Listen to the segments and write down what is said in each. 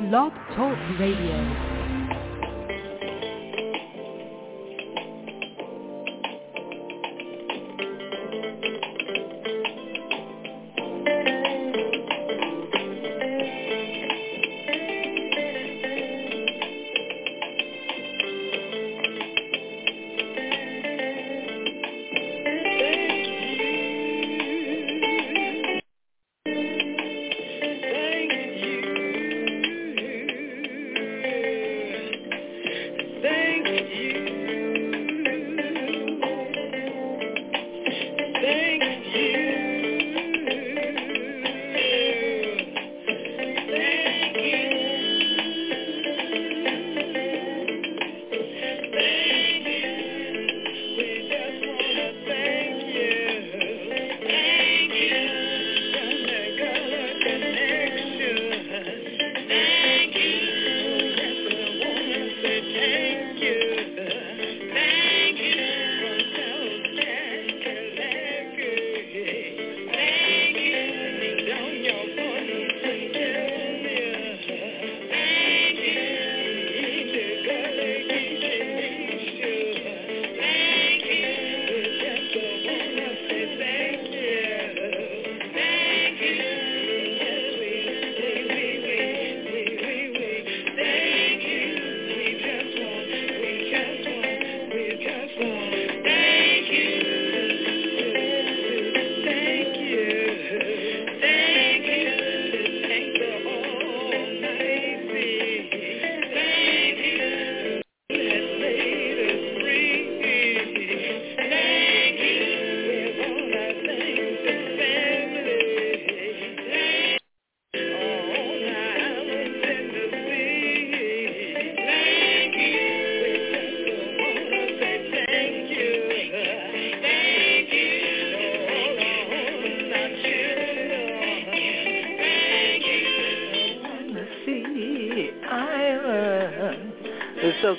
Blog Talk Radio.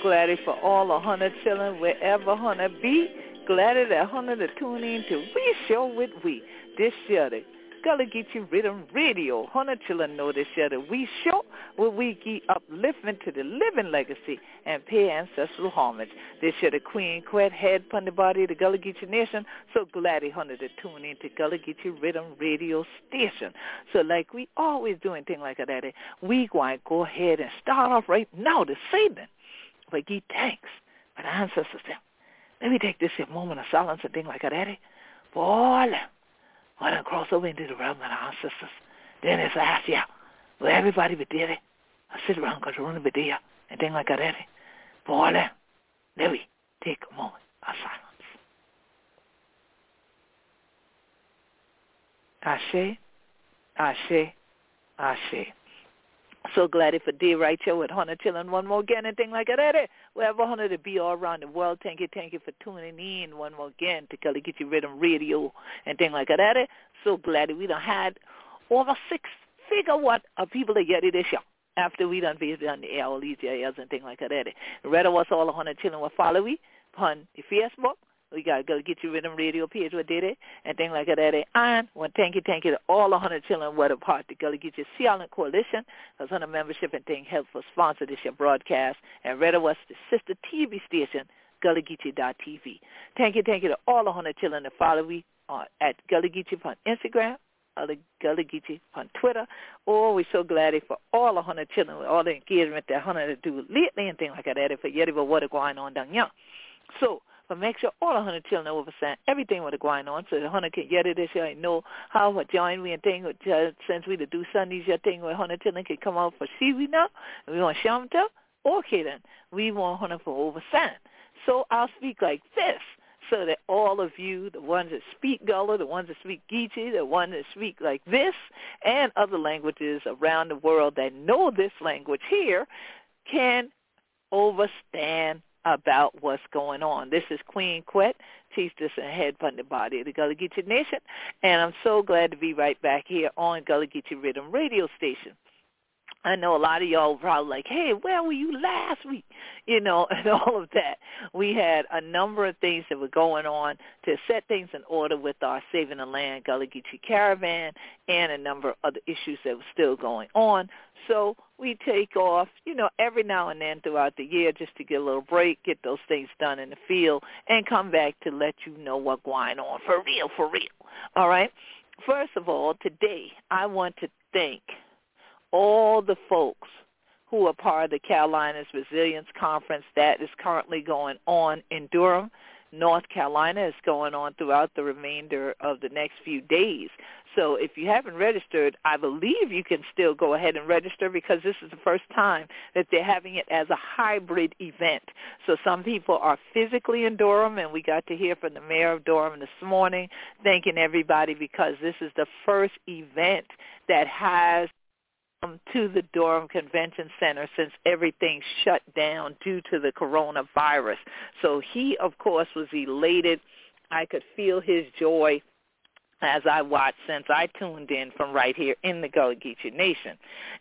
Glad for all a hundred children wherever hundred be. Glad that hundred to tune in to We Show with We. This year, the Gullah Geechee Riddim Radio. Hundred children know this year that We Show where we keep uplifting to the living legacy and pay ancestral homage. This year, the Queen Quet head upon the body of the Gullah Geechee Nation. So glad he hundred to tune in to Gullah Geechee Riddim Radio Station. So like we always doing things like that, we going to go ahead and start off right now this evening we give thanks for the ancestors them. Let me take this here moment of silence and thing like that, Eddie. For all them. Don't cross over into the realm of the ancestors. Then it's asked, yeah, well, everybody be there. I sit around because we're be there and thing like that, Eddie. For all them. Let me take a moment of silence. Ashe, Ashe, Ashe. So glad if a day right here with Hunter chilling one more again and thing like that. Eh, wherever Hunter to be all around the world. Thank you, thank you for tuning in one more again to Gullah Geechee Riddim Radio and thing like that. Eh. So glad that we done had over six figure what of people that get it this year after we done visited on the air all these years and thing like that. Eh. Read us all Hunter chilling with follow we on the Facebook we got to go get you Riddim Radio page what did it and things like that. And one thank you, thank you to all the hundred children what a part to go to get your Sea Island Coalition because on the membership and thing help for sponsor this your broadcast and Red West the sister TV station TV. Thank you, thank you to all the hundred children that follow me on, at Gullah on Instagram, Gullah Geechee on Twitter. Oh, we're so glad for all the hundred children with all the engagement that hundred do lately and things like that for yet what is going on down here. So but make sure all the hundred children know what everything what going on so the hundred can get it this year and know how what join we and thing with uh, since we to do Sundays your thing where hundred children can come out for see we now and we want to show them to? Okay then we want hundred for over So I'll speak like this so that all of you, the ones that speak Gullah, the ones that speak Geechee, the ones that speak like this, and other languages around the world that know this language here, can overstand about what's going on. This is Queen Quet, Chieftess and Head the Body of the Gullah Geechee Nation, and I'm so glad to be right back here on Gullah Geechee Riddim Radio Station. I know a lot of y'all probably like, hey, where were you last week? You know, and all of that. We had a number of things that were going on to set things in order with our Saving the Land Gullah Geechee Caravan and a number of other issues that were still going on. So we take off, you know, every now and then throughout the year just to get a little break, get those things done in the field, and come back to let you know what's going on for real, for real. All right? First of all, today I want to thank all the folks who are part of the Carolinas Resilience Conference that is currently going on in Durham. North Carolina is going on throughout the remainder of the next few days. So if you haven't registered, I believe you can still go ahead and register because this is the first time that they're having it as a hybrid event. So some people are physically in Durham, and we got to hear from the mayor of Durham this morning, thanking everybody because this is the first event that has come to the Durham Convention Center since everything shut down due to the coronavirus. So he, of course, was elated. I could feel his joy as I watched since I tuned in from right here in the Gullah Geechee Nation.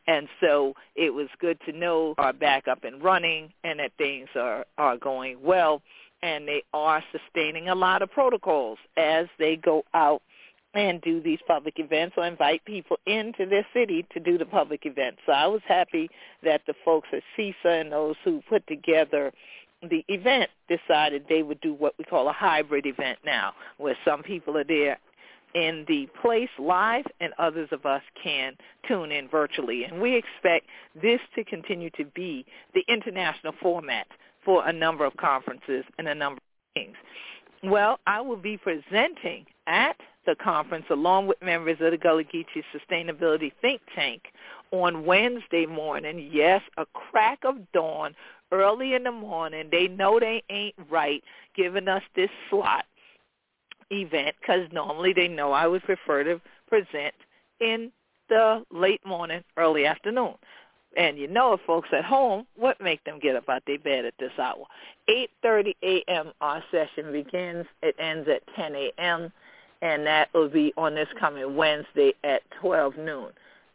And so it was good to know are back up and running and that things are, are going well and they are sustaining a lot of protocols as they go out and do these public events or invite people into their city to do the public events. So I was happy that the folks at CISA and those who put together the event decided they would do what we call a hybrid event now, where some people are there in the place live and others of us can tune in virtually. And we expect this to continue to be the international format for a number of conferences and a number of things. Well, I will be presenting at the conference along with members of the Gullah Geechee Sustainability Think Tank on Wednesday morning. Yes, a crack of dawn, early in the morning. They know they ain't right giving us this slot event because normally they know I would prefer to present in the late morning, early afternoon. And you know, folks at home, what make them get up out of their bed at this hour? 8.30 a.m. our session begins. It ends at 10 a.m and that will be on this coming Wednesday at 12 noon.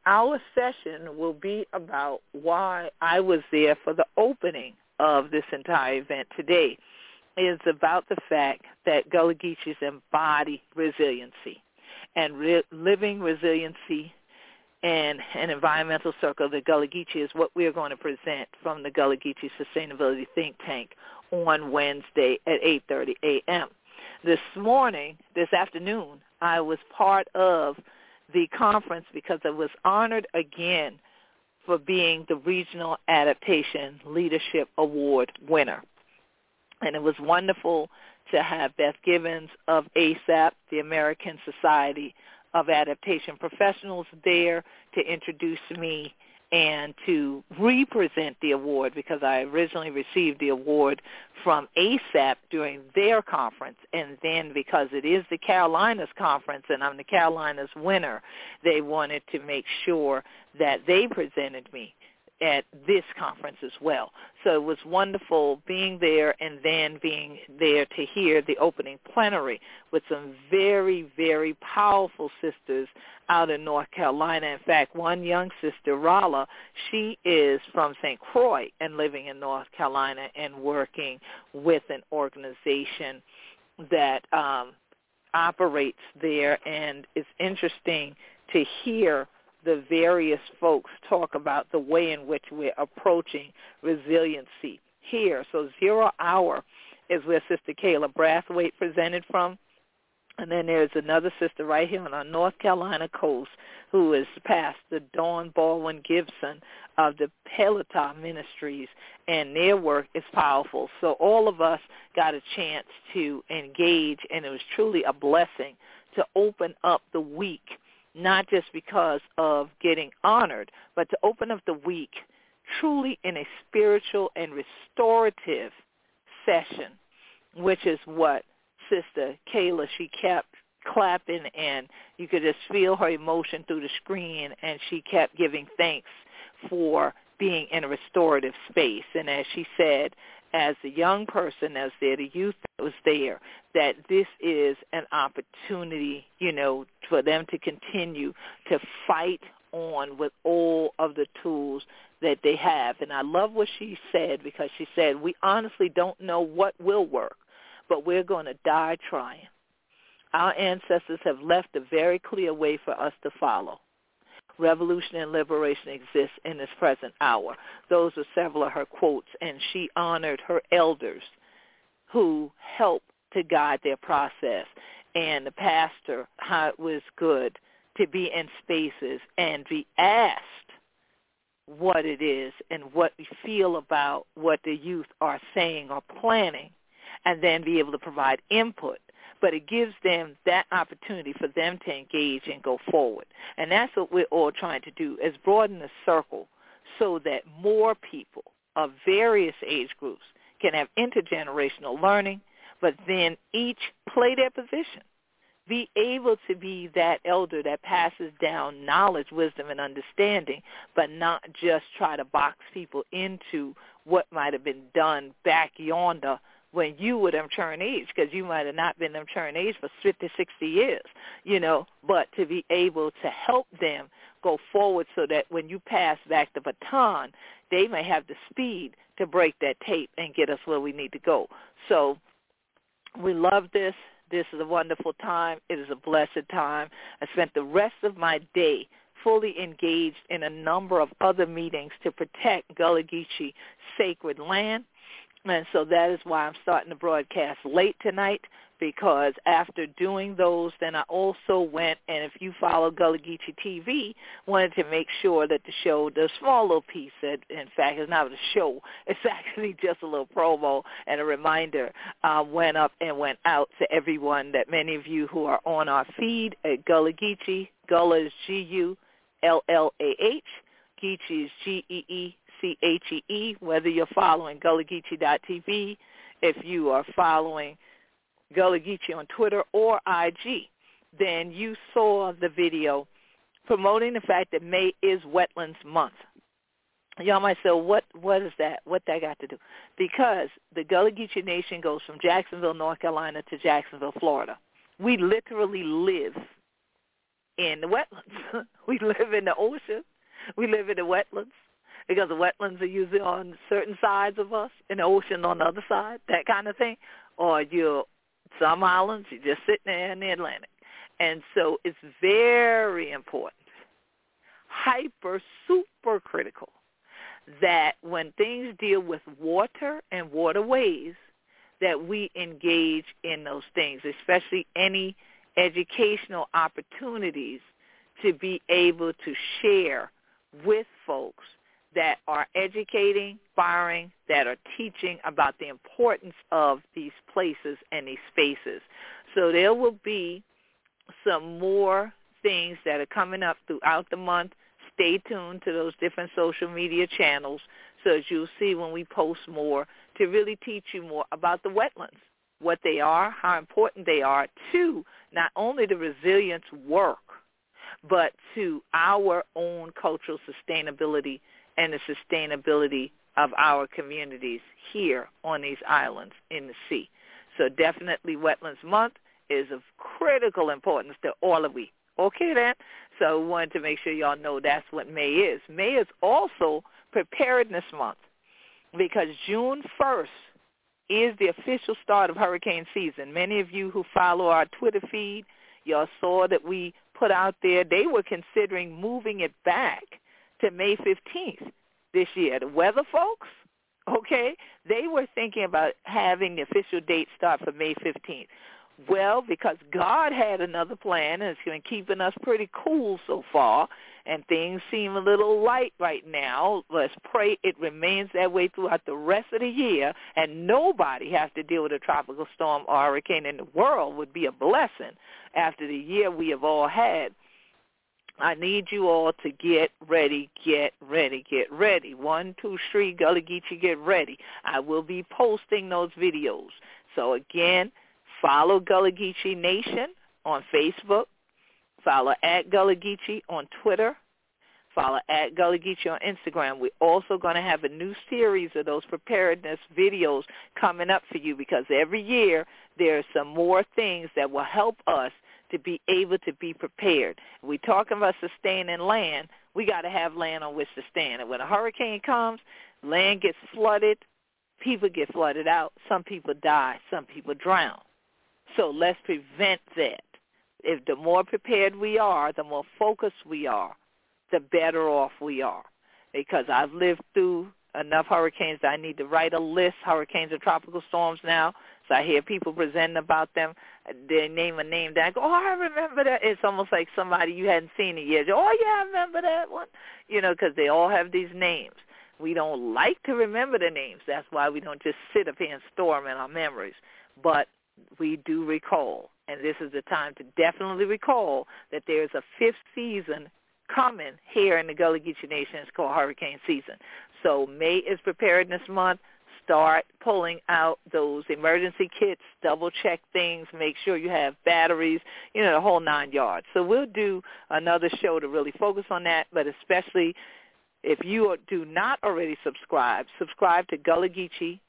Our session will be about why I was there for the opening of this entire event today. It's about the fact that Gullah Geechees embody resiliency and re- living resiliency and an environmental circle, the Gullah Geechee, is what we're going to present from the Gullah Geechee Sustainability Think Tank on Wednesday at 8.30 a.m this morning, this afternoon, I was part of the conference because I was honored again for being the Regional Adaptation Leadership Award winner. And it was wonderful to have Beth Gibbons of ASAP, the American Society of Adaptation Professionals, there to introduce me and to represent the award because I originally received the award from ASAP during their conference and then because it is the Carolinas conference and I'm the Carolinas winner, they wanted to make sure that they presented me at this conference as well. So it was wonderful being there and then being there to hear the opening plenary with some very, very powerful sisters out in North Carolina. In fact, one young sister, Rala, she is from St. Croix and living in North Carolina and working with an organization that um, operates there. And it's interesting to hear the various folks talk about the way in which we're approaching resiliency here. So zero hour is where Sister Kayla Brathwaite presented from. And then there's another sister right here on our North Carolina coast who is Pastor Dawn Baldwin Gibson of the Peletah Ministries, and their work is powerful. So all of us got a chance to engage, and it was truly a blessing to open up the week not just because of getting honored, but to open up the week truly in a spiritual and restorative session, which is what Sister Kayla, she kept clapping and you could just feel her emotion through the screen and she kept giving thanks for being in a restorative space. And as she said, as the young person as there, the youth that was there, that this is an opportunity, you know, for them to continue to fight on with all of the tools that they have. And I love what she said because she said, we honestly don't know what will work, but we're going to die trying. Our ancestors have left a very clear way for us to follow. Revolution and liberation exists in this present hour. Those are several of her quotes, and she honored her elders who helped to guide their process. And the pastor, how it was good to be in spaces and be asked what it is and what we feel about what the youth are saying or planning and then be able to provide input but it gives them that opportunity for them to engage and go forward. And that's what we're all trying to do, is broaden the circle so that more people of various age groups can have intergenerational learning, but then each play their position. Be able to be that elder that passes down knowledge, wisdom, and understanding, but not just try to box people into what might have been done back yonder when you were turned age because you might have not been them age for 50, 60 years, you know, but to be able to help them go forward so that when you pass back the baton, they may have the speed to break that tape and get us where we need to go. So we love this. This is a wonderful time. It is a blessed time. I spent the rest of my day fully engaged in a number of other meetings to protect Gullah Geechee sacred land and so that is why I'm starting the broadcast late tonight because after doing those, then I also went, and if you follow Gullah Geechee TV, wanted to make sure that the show, the small little piece that, in fact, is not a show, it's actually just a little promo and a reminder, uh, went up and went out to everyone that many of you who are on our feed at Gullah Geechee, Gullah is G-U-L-L-A-H, Geechee is G-E-E C-H-E-E, whether you're following GullahGeechee.tv, if you are following Gullah Geechee on Twitter or IG, then you saw the video promoting the fact that May is Wetlands Month. Y'all might say, what what is that? What that got to do? Because the Gullah Geechee Nation goes from Jacksonville, North Carolina to Jacksonville, Florida. We literally live in the wetlands. we live in the ocean. We live in the wetlands because the wetlands are usually on certain sides of us and the ocean on the other side, that kind of thing. Or you're some islands, you're just sitting there in the Atlantic. And so it's very important, hyper, super critical, that when things deal with water and waterways, that we engage in those things, especially any educational opportunities to be able to share with folks that are educating, inspiring, that are teaching about the importance of these places and these spaces. So there will be some more things that are coming up throughout the month. Stay tuned to those different social media channels so as you'll see when we post more to really teach you more about the wetlands, what they are, how important they are to not only the resilience work, but to our own cultural sustainability and the sustainability of our communities here on these islands in the sea. So definitely Wetlands Month is of critical importance to all of we. Okay then? So wanted to make sure y'all know that's what May is. May is also Preparedness Month because June 1st is the official start of hurricane season. Many of you who follow our Twitter feed, y'all saw that we put out there they were considering moving it back to May 15th this year. The weather folks, okay, they were thinking about having the official date start for May 15th. Well, because God had another plan and it's been keeping us pretty cool so far, and things seem a little light right now. Let's pray it remains that way throughout the rest of the year, and nobody has to deal with a tropical storm or hurricane in the world would be a blessing after the year we have all had. I need you all to get ready, get ready, get ready. One, two, three, Gullah Geechee, get ready. I will be posting those videos. So again, follow Gullah Geechee Nation on Facebook. Follow at Gullah Geechee on Twitter. Follow at Gullah Geechee on Instagram. We're also going to have a new series of those preparedness videos coming up for you because every year there are some more things that will help us to be able to be prepared. we talking about sustaining land. We got to have land on which to stand. And when a hurricane comes, land gets flooded, people get flooded out, some people die, some people drown. So let's prevent that. If the more prepared we are, the more focused we are, the better off we are. Because I've lived through enough hurricanes that I need to write a list, hurricanes and tropical storms now. So I hear people presenting about them. They name a name that I go, oh, I remember that. It's almost like somebody you hadn't seen in years. Oh, yeah, I remember that one. You know, because they all have these names. We don't like to remember the names. That's why we don't just sit up here and store them in our memories. But we do recall, and this is the time to definitely recall that there's a fifth season coming here in the Gullah Geechee Nation. It's called hurricane season. So May is preparedness month. Start pulling out those emergency kits, double check things, make sure you have batteries, you know, the whole nine yards. So we'll do another show to really focus on that, but especially if you do not already subscribe, subscribe to Gullah Geechee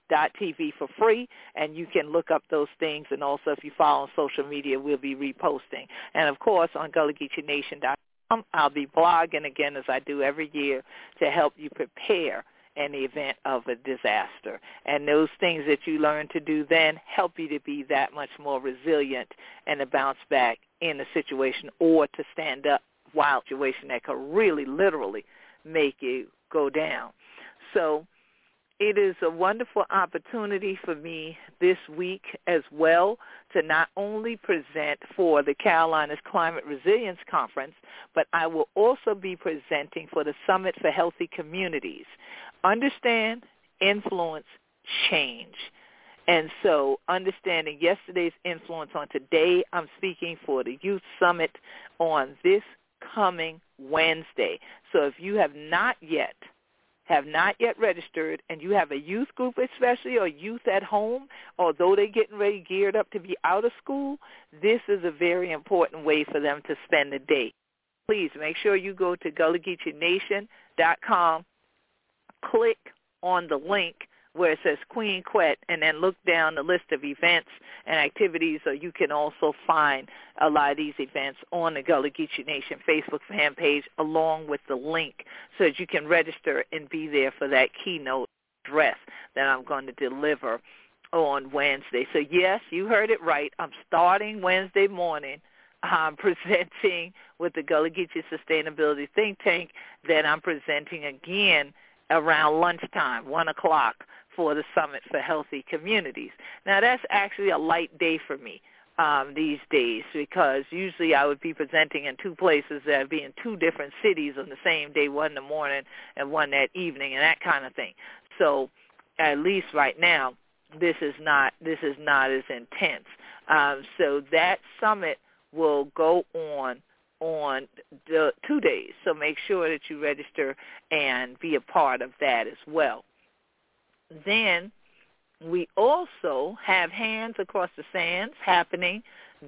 TV for free, and you can look up those things. And also, if you follow on social media, we'll be reposting. And of course, on GullahGeecheeNation.com, I'll be blogging again as I do every year to help you prepare in the event of a disaster. And those things that you learn to do then help you to be that much more resilient and to bounce back in a situation or to stand up while situation that could really literally make you go down. So it is a wonderful opportunity for me this week as well to not only present for the Carolinas Climate Resilience Conference, but I will also be presenting for the Summit for Healthy Communities. Understand, influence, change. And so understanding yesterday's influence on today, I'm speaking for the Youth Summit on this coming Wednesday. So if you have not yet have not yet registered and you have a youth group especially or youth at home, although they're getting ready geared up to be out of school, this is a very important way for them to spend the day. Please make sure you go to GullahGeecheeNation.com, click on the link where it says Queen Quet, and then look down the list of events and activities, or you can also find a lot of these events on the Gullah Geechee Nation Facebook fan page along with the link so that you can register and be there for that keynote address that I'm going to deliver on Wednesday. So yes, you heard it right. I'm starting Wednesday morning. I'm presenting with the Gullah Geechee Sustainability Think Tank. Then I'm presenting again around lunchtime, 1 o'clock, for the Summit for Healthy Communities. Now that's actually a light day for me um, these days because usually I would be presenting in two places that would be in two different cities on the same day, one in the morning and one that evening and that kind of thing. So at least right now, this is not this is not as intense. Um, so that summit will go on on the two days. So make sure that you register and be a part of that as well. Then we also have Hands Across the Sands happening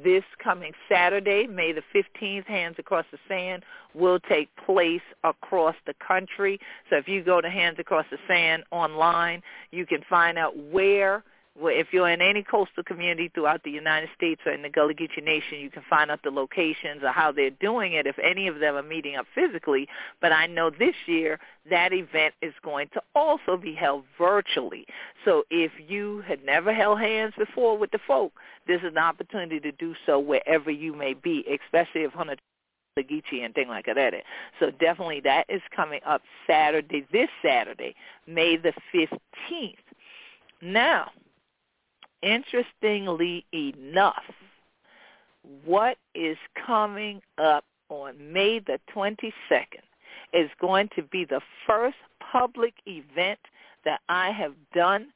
this coming Saturday, May the 15th, Hands Across the Sand will take place across the country. So if you go to Hands Across the Sand online, you can find out where if you're in any coastal community throughout the United States or in the Gullah Geechee Nation, you can find out the locations or how they're doing it if any of them are meeting up physically. But I know this year that event is going to also be held virtually. So if you had never held hands before with the folk, this is an opportunity to do so wherever you may be, especially if Hunter Geechee and thing like that. So definitely that is coming up Saturday, this Saturday, May the 15th. Now, interestingly enough, what is coming up on May the 22nd is going to be the first public event that I have done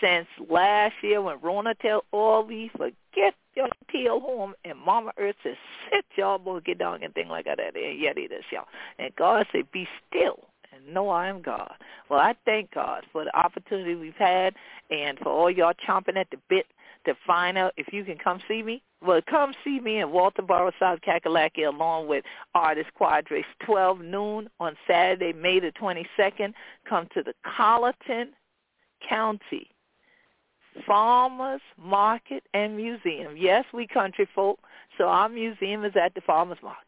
since last year when Rona tell all these forget your tail home and Mama Earth says sit y'all boy get down and thing like that and yet it is y'all. And God said be still and know I am God. Well, I thank God for the opportunity we've had and for all y'all chomping at the bit to find out if you can come see me. Well, come see me in Walterboro, South Kakalaki, along with Artist Quadres, 12 noon on Saturday, May the 22nd. Come to the Colleton County Farmers Market and Museum. Yes, we country folk, so our museum is at the Farmers Market.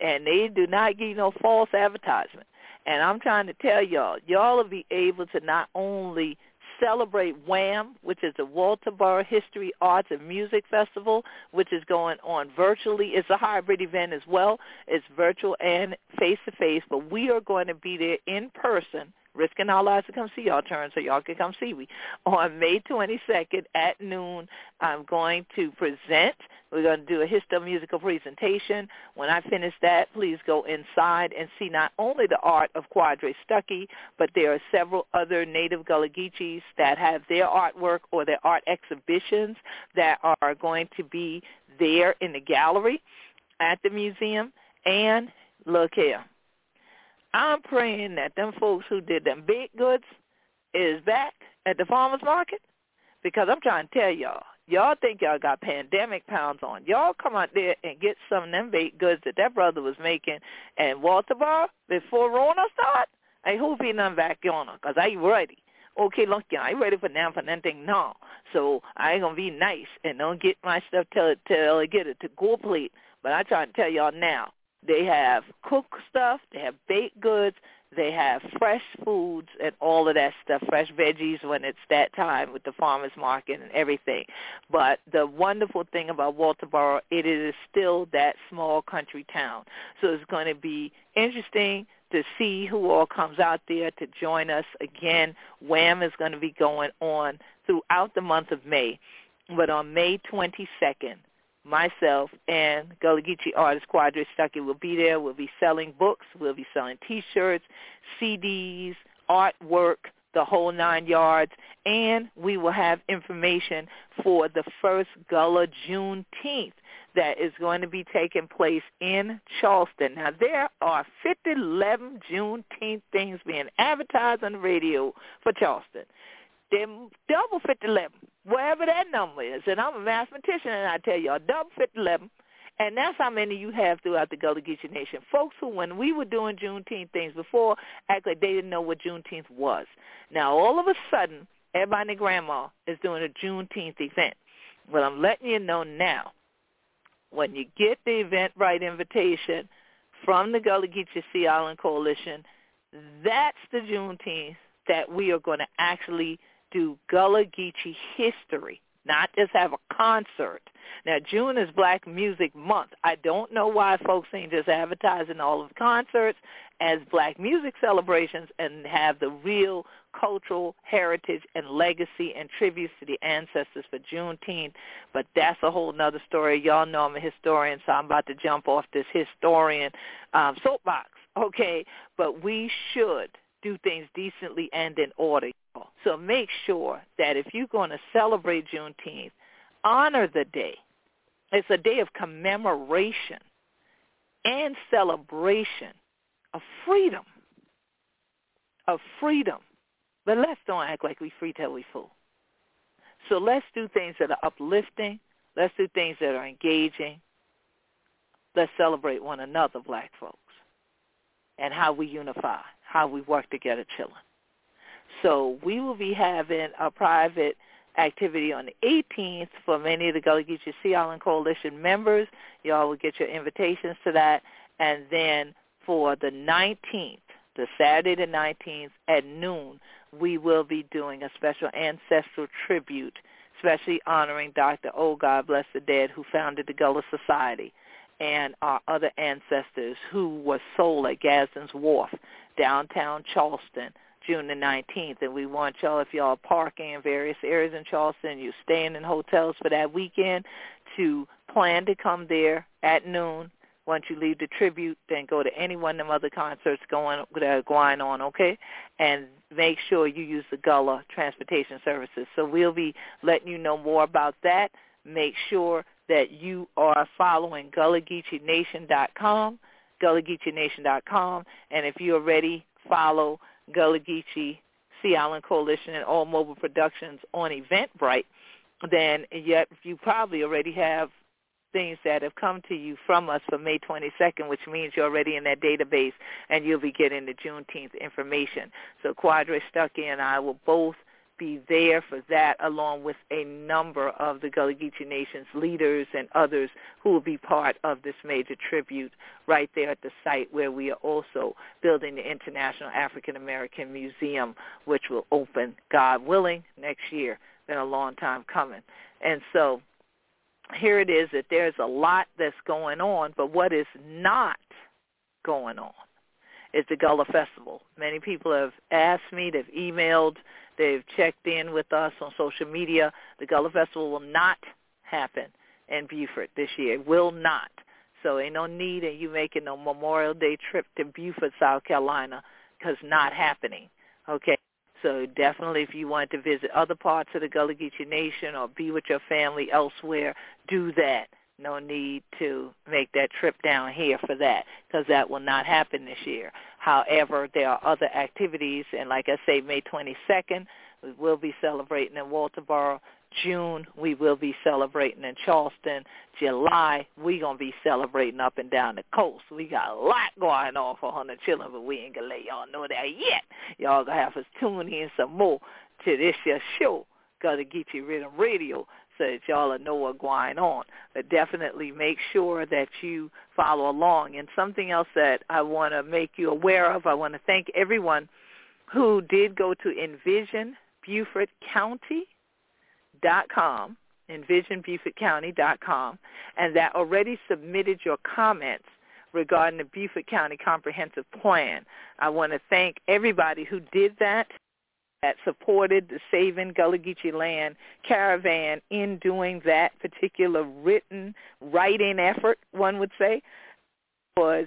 And they do not give no false advertisement. And I'm trying to tell y'all, y'all will be able to not only celebrate WHAM, which is the Walterboro History, Arts, and Music Festival, which is going on virtually. It's a hybrid event as well. It's virtual and face-to-face, but we are going to be there in person risking our lives to come see y'all turn so y'all can come see me. On May 22nd at noon, I'm going to present. We're going to do a histo musical presentation. When I finish that, please go inside and see not only the art of Quadre Stuckey, but there are several other native Gullah Geechees that have their artwork or their art exhibitions that are going to be there in the gallery at the museum. And look here, I'm praying that them folks who did them baked goods is back at the farmer's market because I'm trying to tell y'all, y'all think y'all got pandemic pounds on. Y'all come out there and get some of them baked goods that that brother was making and Walterboro before Rona start. I hope he none back on because I ready. Okay, look, y'all, I ready for now for nothing now. So I gonna be nice and don't get my stuff till till I get it to go plate. But I try to tell y'all now, they have cooked stuff. They have baked goods. They have fresh foods and all of that stuff, fresh veggies when it's that time with the farmers market and everything. But the wonderful thing about Walterboro, it is still that small country town. So it's going to be interesting to see who all comes out there to join us. Again, WHAM is going to be going on throughout the month of May. But on May 22nd, myself and Gullah Geechee artist Quadre Stuckey will be there. We'll be selling books. We'll be selling T-shirts, CDs, artwork, the whole nine yards, and we will have information for the first Gullah Juneteenth that is going to be taking place in Charleston. Now, there are 5011 Juneteenth things being advertised on the radio for Charleston. They're double 5011 wherever that number is. And I'm a mathematician, and I tell y'all, double 5011. And that's how many you have throughout the Gullah Geechee Nation. Folks who, when we were doing Juneteenth things before, act like they didn't know what Juneteenth was. Now, all of a sudden, everybody and grandma is doing a Juneteenth event. Well, I'm letting you know now, when you get the Eventbrite invitation from the Gullah Geechee Sea Island Coalition, that's the Juneteenth that we are going to actually – do Gullah Geechee history, not just have a concert. Now, June is Black Music Month. I don't know why folks ain't just advertising all of the concerts as black music celebrations and have the real cultural heritage and legacy and tributes to the ancestors for Juneteenth. But that's a whole nother story. Y'all know I'm a historian, so I'm about to jump off this historian um, soapbox. Okay, but we should do things decently and in order. So make sure that if you're going to celebrate Juneteenth, honor the day. It's a day of commemoration and celebration of freedom. Of freedom. But let's don't act like we free till we fool. So let's do things that are uplifting. Let's do things that are engaging. Let's celebrate one another, black folks, and how we unify, how we work together chilling. So we will be having a private activity on the 18th for many of the Gullah Geechee Sea Island Coalition members. Y'all will get your invitations to that. And then for the 19th, the Saturday the 19th at noon, we will be doing a special ancestral tribute, especially honoring Dr. O, oh, God bless the dead, who founded the Gullah Society and our other ancestors who were sold at Gadsden's Wharf, downtown Charleston, June the 19th, and we want y'all, if y'all are parking in various areas in Charleston, you're staying in hotels for that weekend, to plan to come there at noon. Once you leave the tribute, then go to any one of them other concerts going that are going on, okay? And make sure you use the Gullah Transportation Services. So we'll be letting you know more about that. Make sure that you are following GullahGeecheeNation.com, GullahGeecheeNation.com, and if you already follow Gullah Geechee, Sea Island Coalition, and All Mobile Productions on Eventbrite, then yet you probably already have things that have come to you from us for May 22nd, which means you're already in that database and you'll be getting the Juneteenth information. So Quadre Stuckey and I will both be there for that along with a number of the Gullah Geechee Nation's leaders and others who will be part of this major tribute right there at the site where we are also building the International African American Museum, which will open, God willing, next year. Been a long time coming. And so here it is that there's a lot that's going on, but what is not going on is the Gullah Festival. Many people have asked me, they've emailed, they've checked in with us on social media. The Gullah Festival will not happen in Beaufort this year. It will not. So ain't no need in you making no Memorial Day trip to Beaufort, South Carolina, because not happening. Okay. So definitely if you want to visit other parts of the Gullah Geechee Nation or be with your family elsewhere, do that. No need to make that trip down here for that because that will not happen this year. However, there are other activities, and like I say, May 22nd, we will be celebrating in Walterboro. June, we will be celebrating in Charleston. July, we're going to be celebrating up and down the coast. We got a lot going on for Hunter Children, but we ain't going to let y'all know that yet. Y'all going to have to tune in some more to this year's show, Gullah Geechee Riddim Radio, so that y'all know what's going on. But definitely make sure that you follow along. And something else that I want to make you aware of, I want to thank everyone who did go to Envision Beaufort County dot com, and that already submitted your comments regarding the Beaufort County Comprehensive Plan. I want to thank everybody who did that that supported the Saving Gullah Geechee Land Caravan in doing that particular written writing effort, one would say, was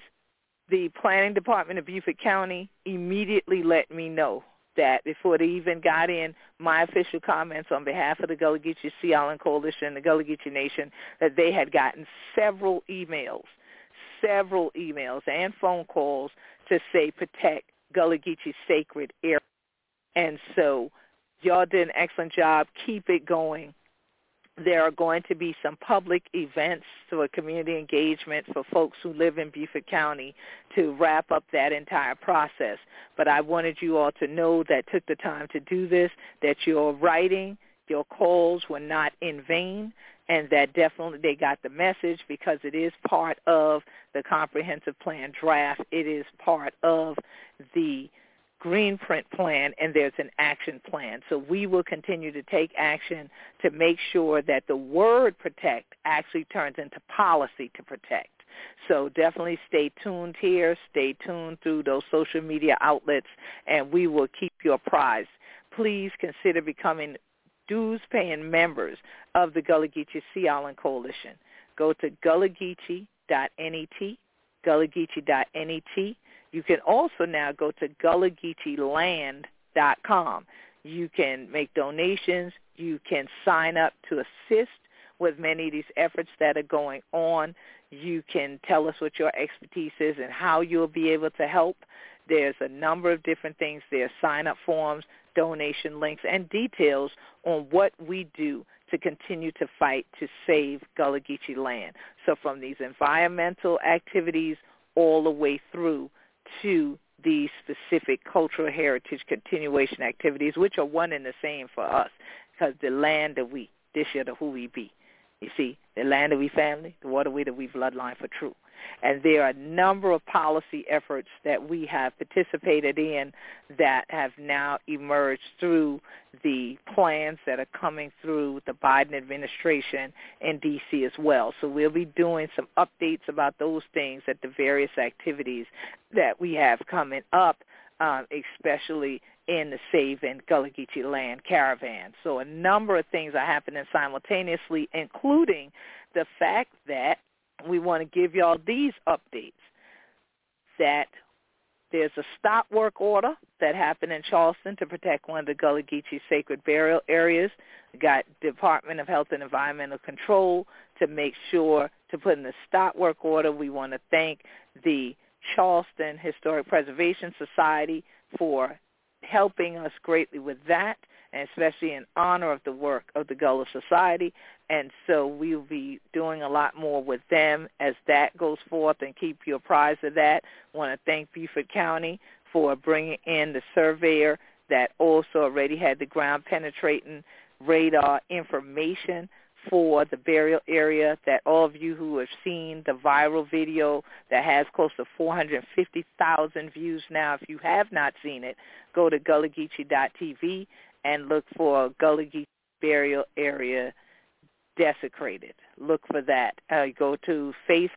the planning department of Beaufort County immediately let me know that before they even got in my official comments on behalf of the Gullah Geechee Sea Island Coalition, the Gullah Geechee Nation, that they had gotten several emails, several emails and phone calls to say protect Gullah Geechee sacred area. And so y'all did an excellent job. Keep it going there are going to be some public events for community engagement for folks who live in Beaufort County to wrap up that entire process. But I wanted you all to know that took the time to do this, that your writing, your calls were not in vain, and that definitely they got the message because it is part of the comprehensive plan draft. It is part of the green print plan and there's an action plan. So we will continue to take action to make sure that the word protect actually turns into policy to protect. So definitely stay tuned here. Stay tuned through those social media outlets and we will keep you apprised. Please consider becoming dues-paying members of the Gullah Geechee Sea Island Coalition. Go to gullahgeechee.net, gullahgeechee.net, you can also now go to GullahGeecheeLand.com. You can make donations. You can sign up to assist with many of these efforts that are going on. You can tell us what your expertise is and how you'll be able to help. There's a number of different things. There's sign-up forms, donation links, and details on what we do to continue to fight to save Gullah Geechee land. So from these environmental activities all the way through to these specific cultural heritage continuation activities, which are one and the same for us, because the land that we, this year the who we be. You see, the land that we family, the water we that we bloodline for true. And there are a number of policy efforts that we have participated in that have now emerged through the plans that are coming through the Biden administration in D.C. as well. So we'll be doing some updates about those things at the various activities that we have coming up, um, especially in the Saving Gullah Geechee Land Caravan. So a number of things are happening simultaneously, including the fact that we want to give y'all these updates that there's a stop work order that happened in Charleston to protect one of the Gullah Geechee sacred burial areas. We got Department of Health and Environmental Control to make sure to put in the stop work order. We want to thank the Charleston Historic Preservation Society for helping us greatly with that and especially in honor of the work of the Gullah Society. And so we'll be doing a lot more with them as that goes forth and keep you apprised of that. I want to thank Beaufort County for bringing in the surveyor that also already had the ground penetrating radar information for the burial area that all of you who have seen the viral video that has close to 450,000 views now, if you have not seen it, go to gullah-geechee.tv and look for Gullah Geechee burial area desecrated. Look for that. Uh, go to Facebook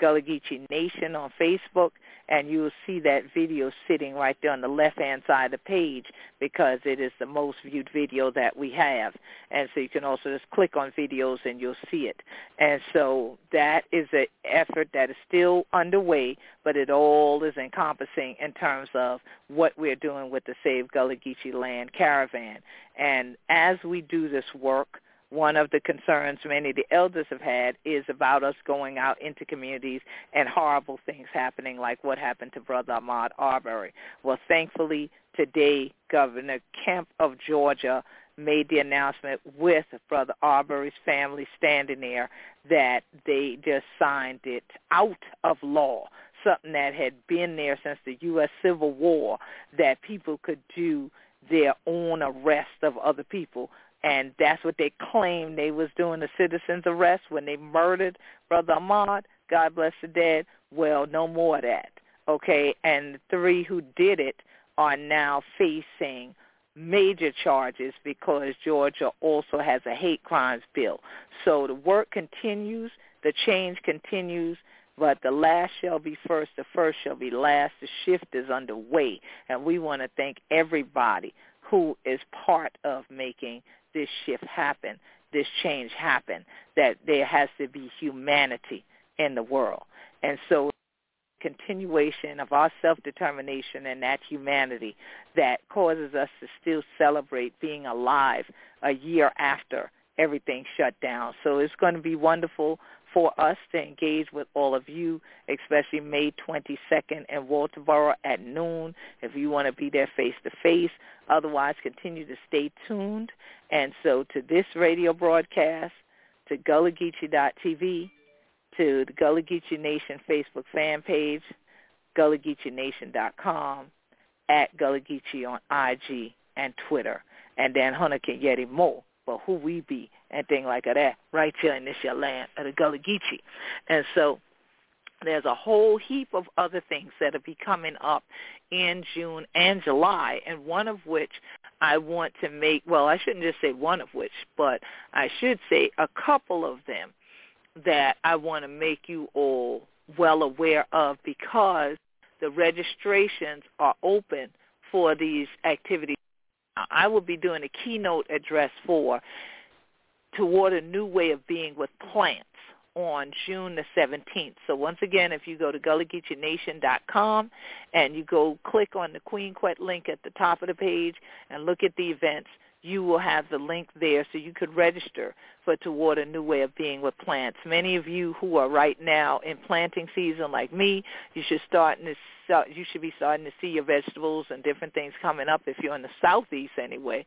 Gullah Geechee Nation on Facebook, and you will see that video sitting right there on the left-hand side of the page because it is the most viewed video that we have. And so you can also just click on videos and you'll see it. And so that is an effort that is still underway, but it all is encompassing in terms of what we're doing with the Save Gullah Geechee Land Caravan. And as we do this work, one of the concerns many of the elders have had is about us going out into communities and horrible things happening like what happened to Brother Ahmaud Arbery. Well, thankfully, today Governor Kemp of Georgia made the announcement with Brother Arbery's family standing there that they just signed it out of law, something that had been there since the U.S. Civil War, that people could do their own arrest of other people and that's what they claimed they was doing a citizen's arrest when they murdered Brother Ahmaud. God bless the dead. Well, no more of that. Okay, and the three who did it are now facing major charges because Georgia also has a hate crimes bill. So the work continues, the change continues, but the last shall be first, the first shall be last. The shift is underway, and we want to thank everybody who is part of making this shift happen, this change happen, that there has to be humanity in the world. And so continuation of our self-determination and that humanity that causes us to still celebrate being alive a year after everything shut down. So it's going to be wonderful for us to engage with all of you, especially May 22nd in Walterboro at noon if you want to be there face-to-face. Otherwise, continue to stay tuned. And so to this radio broadcast, to GullahGeechee.tv, to the Gullah Geechee Nation Facebook fan page, GullahGeecheeNation.com, at Gullah Geechee on IG and Twitter. And then Hunter can get for who we be and thing like that right here in this your land of the Gullah Geechee. And so there's a whole heap of other things that will be coming up in June and July, and one of which I want to make, well, I shouldn't just say one of which, but I should say a couple of them that I want to make you all well aware of because the registrations are open for these activities. I will be doing a keynote address for toward a new way of being with plants on June the 17th. So once again, if you go to GullahGeecheeNation.com and you go click on the Queen Quet link at the top of the page and look at the events, you will have the link there so you could register for Toward a New Way of Being with Plants. Many of you who are right now in planting season like me, you should start to you should be starting to see your vegetables and different things coming up if you're in the southeast anyway.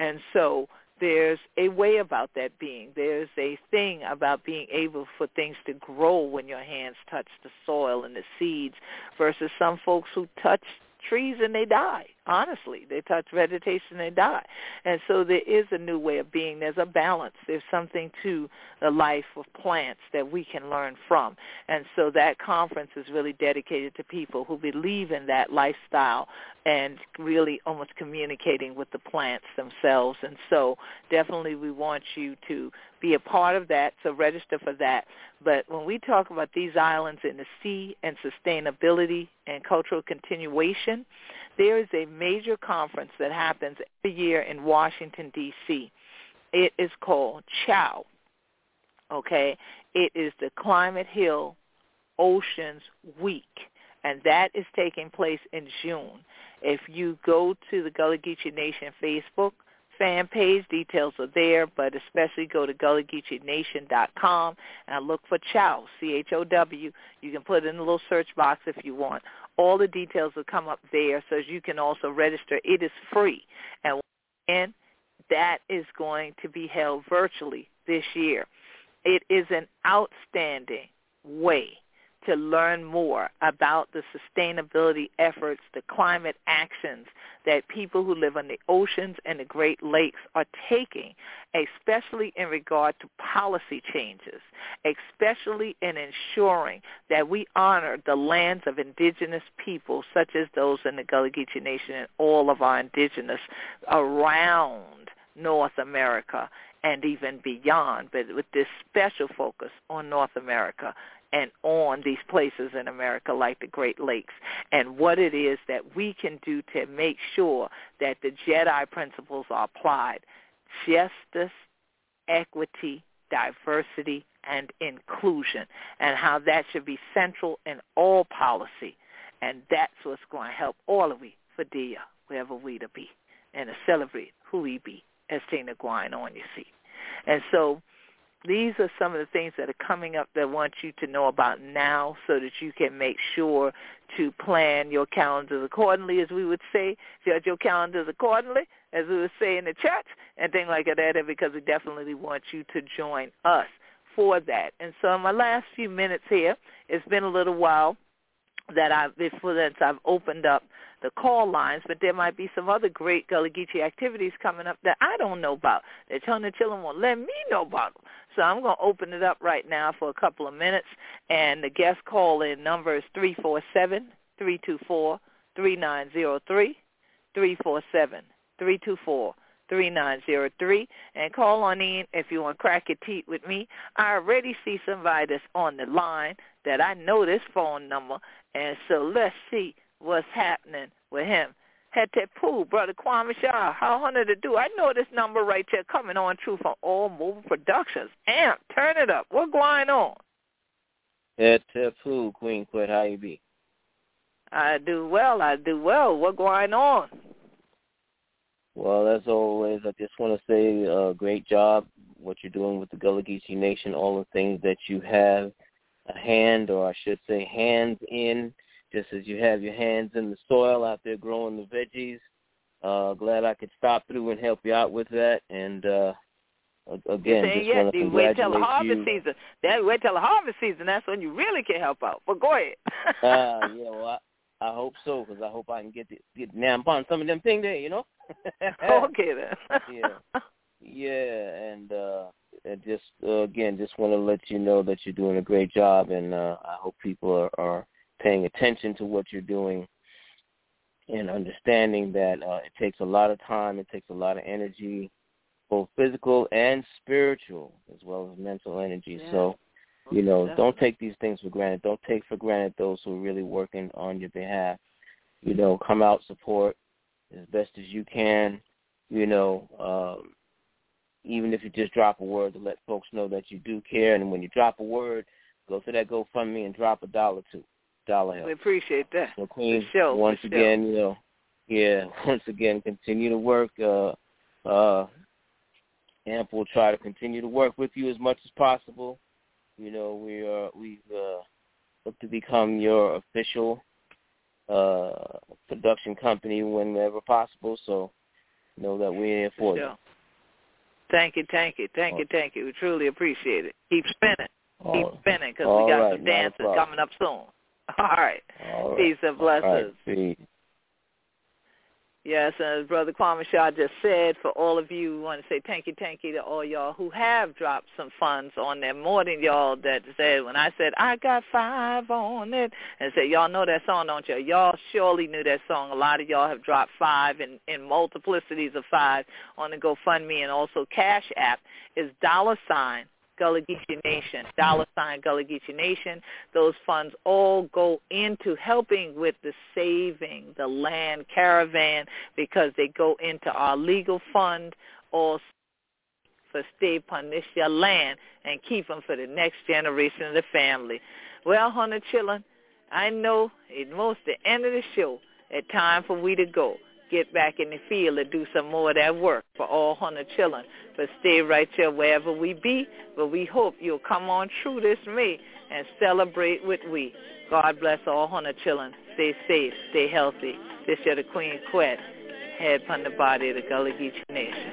And so there's a way about that being. There's a thing about being able for things to grow when your hands touch the soil and the seeds versus some folks who touch trees and they die. Honestly, they touch vegetation and die. And so there is a new way of being. There's a balance. There's something to the life of plants that we can learn from. And so that conference is really dedicated to people who believe in that lifestyle and really almost communicating with the plants themselves. And so definitely we want you to be a part of that, so register for that. But when we talk about these islands in the sea and sustainability and cultural continuation, there is a major conference that happens every year in Washington, D.C. It is called CHOW. Okay? It is the Capitol Hill Oceans Week, and that is taking place in June. If you go to the Gullah Geechee Nation Facebook fan page, details are there, but especially go to GullahGeecheeNation.com and look for CHOW, C-H-O-W. You can put it in the little search box if you want. All the details will come up there so you can also register. It is free. And, and that is going to be held virtually this year. It is an outstanding way to learn more about the sustainability efforts, the climate actions that people who live on the oceans and the Great Lakes are taking, especially in regard to policy changes, especially in ensuring that we honor the lands of indigenous people such as those in the Gullah Geechee Nation and all of our indigenous around North America and even beyond, but with this special focus on North America and on these places in America like the Great Lakes and what it is that we can do to make sure that the JEDI principles are applied. Justice, equity, diversity, and inclusion and how that should be central in all policy. And that's what's going to help all of we for dear, wherever we to be, and to celebrate who we be as Tina going on, you see. And so these are some of the things that are coming up that I want you to know about now so that you can make sure to plan your calendars accordingly, as we would say. Judge your calendars accordingly, as we would say in the church, and things like that, because we definitely want you to join us for that. And so in my last few minutes here, it's been a little while that I've that I've opened up the call lines, but there might be some other great Gullah Geechee activities coming up that I don't know about that Tony Chillin won't let me know about. So I'm going to open it up right now for a couple of minutes, and the guest call-in number is three four seven three two four three nine zero three three four seven three two four 3903 and call on in if you want to crack your teeth with me. I already see somebody that's on the line that I know this phone number, and so let's see what's happening with him. Hetepu, Brother Kwame Shah, how honored to do. I know this number right there coming on true from All Mobile Productions. Amp, turn it up. What's going on? Hetepu, Queen Quet, how you be? I do well, I do well. What going on? Well, as always, I just want to say uh, great job what you're doing with the Gullah Geechee Nation, all the things that you have a hand, or I should say hands in, just as you have your hands in the soil out there growing the veggies. Uh, glad I could stop through and help you out with that. And uh, again, just yet. want to wait till the harvest you. season. That wait till the harvest season. That's when you really can help out. But go ahead. Ah, uh, yeah. Well, I, I hope so because I hope I can get the, get now on some of them things there. You know. okay then. yeah. Yeah, and uh and just uh, again, just want to let you know that you're doing a great job, and uh, I hope people are, are paying attention to what you're doing and understanding that uh, it takes a lot of time, it takes a lot of energy, both physical and spiritual, as well as mental energy. Yeah. So, you know, Definitely. don't take these things for granted. Don't take for granted those who are really working on your behalf. You know, come out, support as best as you can. You know, um, even if you just drop a word to let folks know that you do care. And when you drop a word, go to that GoFundMe and drop a dollar to dollar help. We appreciate that. So Queen, once again, you know, yeah, once again, continue to work. Uh, uh, Amp will try to continue to work with you as much as possible. You know, we are we've uh, look to become your official uh, production company whenever possible. So know that we're here for you. Sure. Thank you, thank you, thank you, thank you. We truly appreciate it. Keep spinning. Keep spinning because we got right, some dances coming up soon. All right. all right. Peace and All right, blessings. peace. Yes, and as Brother Kwame Shah just said, for all of you, we want to say thank you, thank you to all y'all who have dropped some funds on there. More than y'all that said, when I said, I got five on it, and said, y'all know that song, don't you? Y'all surely knew that song. A lot of y'all have dropped five in, in multiplicities of five on the GoFundMe and also Cash App is dollar sign Gullah Geechee Nation, dollar sign Gullah Geechee Nation. Those funds all go into helping with the saving the land caravan because they go into our legal fund or for stay upon your land and keep them for the next generation of the family. Well, Hunter Chillin, I know it's most the end of the show. It's time for we to go. Get back in the field and do some more of that work for all Hunter Chillin. But stay right there wherever we be. But we hope you'll come on through this May and celebrate with we. God bless all Hunter Chillin. Stay safe. Stay healthy. This year the Queen Quet. Head upon the body of the Gullah Geechee Nation.